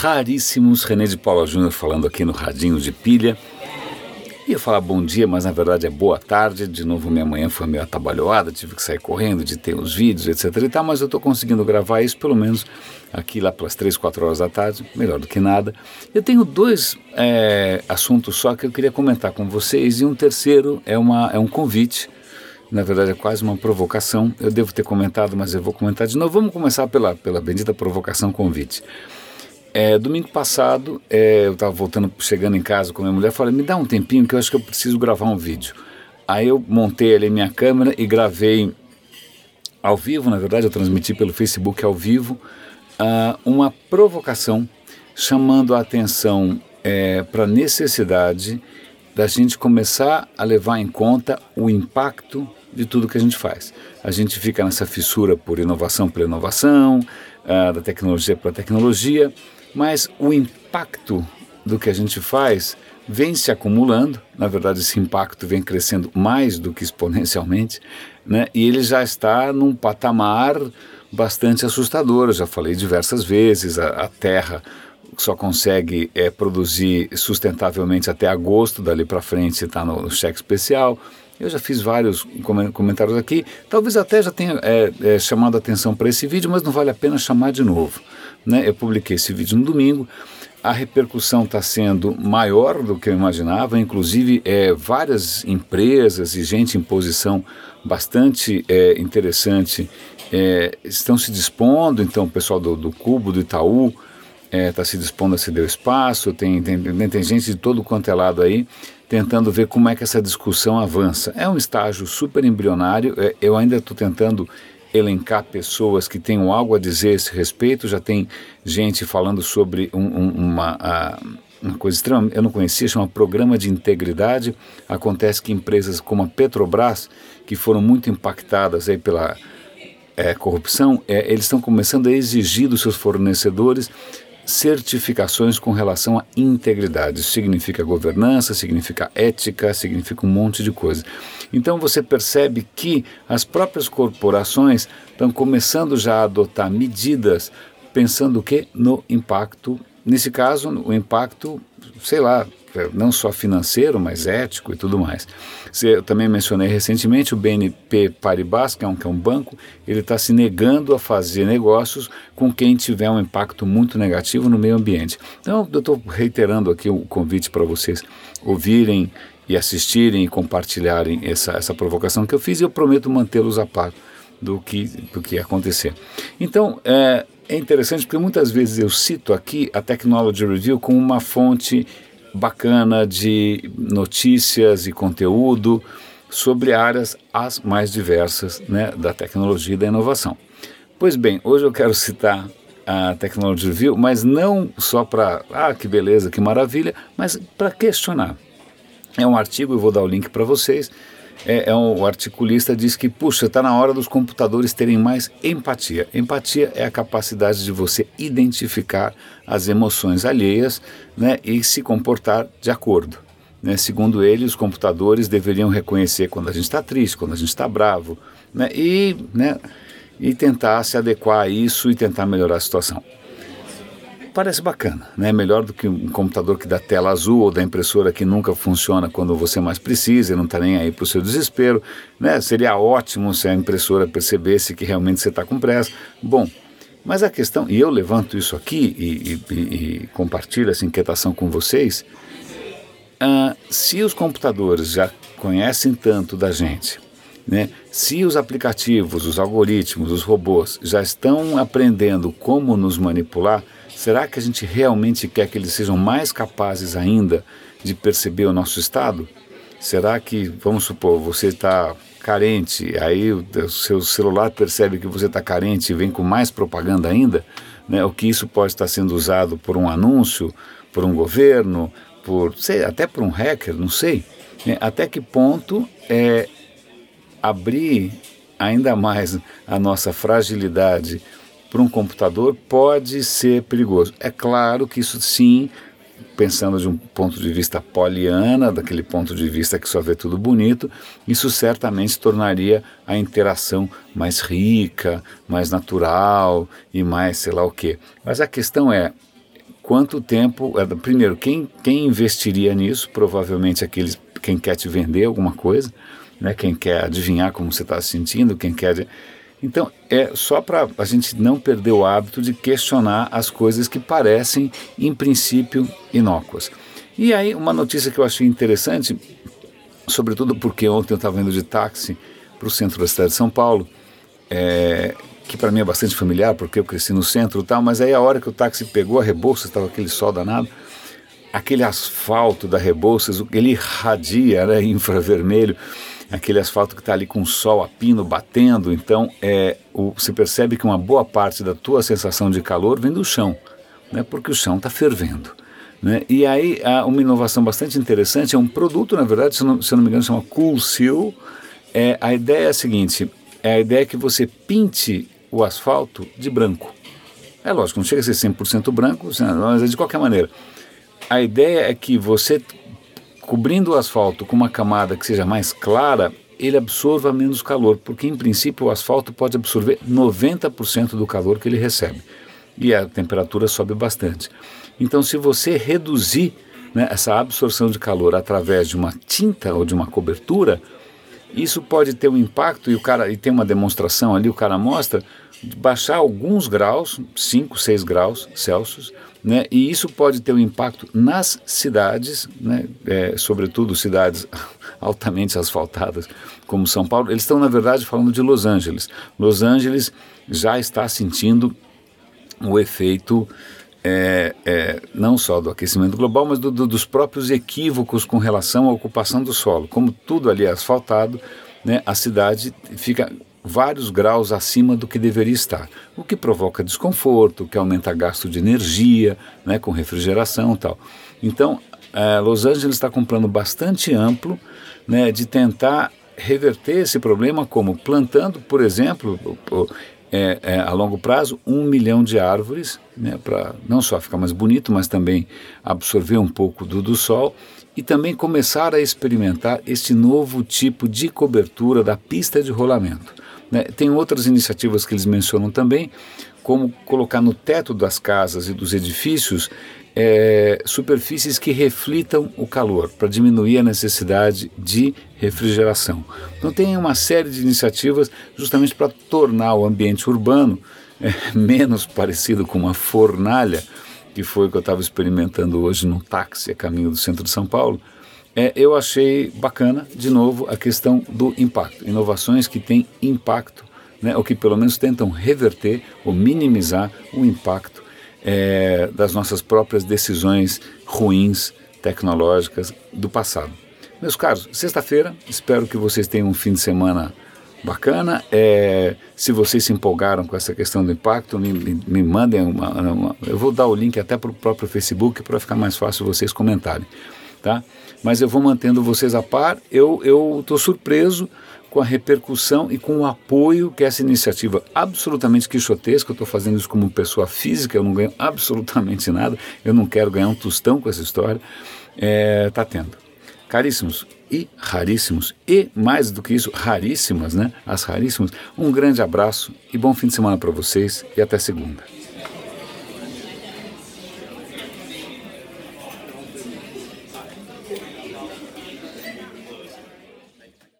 raríssimos. René de Paula Júnior falando aqui no Radinho de Pilha. Ia falar bom dia, mas na verdade é boa tarde. De novo, minha manhã foi meio atabalhoada, tive que sair correndo, de ter os vídeos, etc. e tal, mas eu estou conseguindo gravar isso pelo menos aqui lá pelas 3, 4 horas da tarde, melhor do que nada. Eu tenho dois é, assuntos só que eu queria comentar com vocês, e um terceiro é, uma, é um convite na verdade é quase uma provocação. Eu devo ter comentado, mas eu vou comentar de novo. Vamos começar pela, pela bendita provocação convite. É, domingo passado, é, eu estava voltando, chegando em casa com minha mulher, falei, me dá um tempinho que eu acho que eu preciso gravar um vídeo. Aí eu montei ali minha câmera e gravei ao vivo, na verdade eu transmiti pelo Facebook ao vivo, uh, uma provocação chamando a atenção é, para a necessidade da gente começar a levar em conta o impacto de tudo que a gente faz. A gente fica nessa fissura por inovação por inovação, uh, da tecnologia para tecnologia, mas o impacto do que a gente faz vem se acumulando, na verdade esse impacto vem crescendo mais do que exponencialmente, né? e ele já está num patamar bastante assustador, eu já falei diversas vezes, a, a Terra só consegue é, produzir sustentavelmente até agosto, dali para frente está no, no cheque especial, eu já fiz vários comentários aqui, talvez até já tenha é, é, chamado atenção para esse vídeo, mas não vale a pena chamar de novo. Né? Eu publiquei esse vídeo no domingo, a repercussão está sendo maior do que eu imaginava, inclusive é, várias empresas e gente em posição bastante é, interessante é, estão se dispondo, então o pessoal do, do Cubo, do Itaú, está é, tá se dispondo a ceder espaço, tem, tem, tem gente de todo quanto é lado aí, tentando ver como é que essa discussão avança. É um estágio super embrionário, é, eu ainda estou tentando elencar pessoas que tenham algo a dizer a esse respeito, já tem gente falando sobre um, um, uma, uma coisa estranha, eu não conhecia, chama Programa de Integridade, acontece que empresas como a Petrobras, que foram muito impactadas aí pela é, corrupção, é, eles estão começando a exigir dos seus fornecedores certificações com relação à integridade. Isso significa governança, significa ética, significa um monte de coisa. Então você percebe que as próprias corporações estão começando já a adotar medidas pensando o que no impacto, nesse caso, o impacto, sei lá, não só financeiro, mas ético e tudo mais. Eu também mencionei recentemente o BNP Paribas, que é um, que é um banco, ele está se negando a fazer negócios com quem tiver um impacto muito negativo no meio ambiente. Então, eu estou reiterando aqui o convite para vocês ouvirem e assistirem e compartilharem essa, essa provocação que eu fiz e eu prometo mantê-los a par do que, do que acontecer. Então, é, é interessante porque muitas vezes eu cito aqui a Technology Review como uma fonte bacana de notícias e conteúdo sobre áreas as mais diversas né, da tecnologia e da inovação. Pois bem, hoje eu quero citar a Technology Review, mas não só para, ah, que beleza, que maravilha, mas para questionar. É um artigo, eu vou dar o link para vocês, é, é um, o articulista diz que, puxa, está na hora dos computadores terem mais empatia. Empatia é a capacidade de você identificar as emoções alheias né, e se comportar de acordo. Né? Segundo ele, os computadores deveriam reconhecer quando a gente está triste, quando a gente está bravo, né, e, né, e tentar se adequar a isso e tentar melhorar a situação parece bacana, né? Melhor do que um computador que dá tela azul ou da impressora que nunca funciona quando você mais precisa e não está nem aí para o seu desespero, né? Seria ótimo se a impressora percebesse que realmente você está com pressa. Bom, mas a questão, e eu levanto isso aqui e, e, e compartilho essa inquietação com vocês, uh, se os computadores já conhecem tanto da gente, né? Se os aplicativos, os algoritmos, os robôs já estão aprendendo como nos manipular, Será que a gente realmente quer que eles sejam mais capazes ainda de perceber o nosso estado? Será que, vamos supor, você está carente, aí o seu celular percebe que você está carente e vem com mais propaganda ainda? Né? O que isso pode estar sendo usado por um anúncio, por um governo, por sei, até por um hacker, não sei. Né? Até que ponto é abrir ainda mais a nossa fragilidade para um computador pode ser perigoso. É claro que isso sim, pensando de um ponto de vista poliana, daquele ponto de vista que só vê tudo bonito, isso certamente tornaria a interação mais rica, mais natural e mais sei lá o quê. Mas a questão é quanto tempo. É, primeiro, quem, quem investiria nisso? Provavelmente aqueles quem quer te vender alguma coisa, né? quem quer adivinhar como você está se sentindo, quem quer. Então, é só para a gente não perder o hábito de questionar as coisas que parecem, em princípio, inócuas. E aí, uma notícia que eu achei interessante, sobretudo porque ontem eu estava indo de táxi para o centro da cidade de São Paulo, é, que para mim é bastante familiar, porque eu cresci no centro e tal, mas aí a hora que o táxi pegou a Rebouças, estava aquele sol danado, aquele asfalto da Rebouças, ele irradia né, infravermelho, aquele asfalto que está ali com o sol a pino batendo, então é, o, você percebe que uma boa parte da tua sensação de calor vem do chão, né, porque o chão está fervendo. Né? E aí há uma inovação bastante interessante, é um produto, na verdade, se, não, se eu não me engano, chama Cool Seal. É, a ideia é a seguinte, é a ideia que você pinte o asfalto de branco. É lógico, não chega a ser 100% branco, mas é de qualquer maneira. A ideia é que você, cobrindo o asfalto com uma camada que seja mais clara, ele absorva menos calor, porque em princípio o asfalto pode absorver 90% do calor que ele recebe. E a temperatura sobe bastante. Então, se você reduzir né, essa absorção de calor através de uma tinta ou de uma cobertura, isso pode ter um impacto, e o cara e tem uma demonstração ali, o cara mostra, de baixar alguns graus, 5, 6 graus Celsius, né, e isso pode ter um impacto nas cidades, né, é, sobretudo cidades altamente asfaltadas, como São Paulo. Eles estão, na verdade, falando de Los Angeles. Los Angeles já está sentindo o efeito é, é, não só do aquecimento global, mas do, do, dos próprios equívocos com relação à ocupação do solo. Como tudo ali é asfaltado, né, a cidade fica vários graus acima do que deveria estar, o que provoca desconforto, que aumenta gasto de energia, né, com refrigeração e tal. Então, é, Los Angeles está com um plano bastante amplo né, de tentar reverter esse problema, como plantando, por exemplo, é, é, a longo prazo um milhão de árvores, né, para não só ficar mais bonito, mas também absorver um pouco do, do sol e também começar a experimentar este novo tipo de cobertura da pista de rolamento. Né. Tem outras iniciativas que eles mencionam também, como colocar no teto das casas e dos edifícios é, superfícies que reflitam o calor, para diminuir a necessidade de refrigeração. Então, tem uma série de iniciativas justamente para tornar o ambiente urbano é, menos parecido com uma fornalha, que foi o que eu estava experimentando hoje no táxi a caminho do centro de São Paulo. É, eu achei bacana, de novo, a questão do impacto. Inovações que têm impacto, né, ou que pelo menos tentam reverter ou minimizar o impacto é, das nossas próprias decisões ruins tecnológicas do passado. Meus caros, sexta-feira, espero que vocês tenham um fim de semana bacana. É, se vocês se empolgaram com essa questão do impacto, me, me, me mandem uma, uma, Eu vou dar o link até para o próprio Facebook para ficar mais fácil vocês comentarem. Tá? Mas eu vou mantendo vocês a par. Eu estou surpreso com a repercussão e com o apoio que essa iniciativa absolutamente quixotesca, eu estou fazendo isso como pessoa física, eu não ganho absolutamente nada, eu não quero ganhar um tostão com essa história, está é, tá tendo. Caríssimos e raríssimos, e mais do que isso, raríssimas, né? As raríssimas, um grande abraço e bom fim de semana para vocês e até segunda.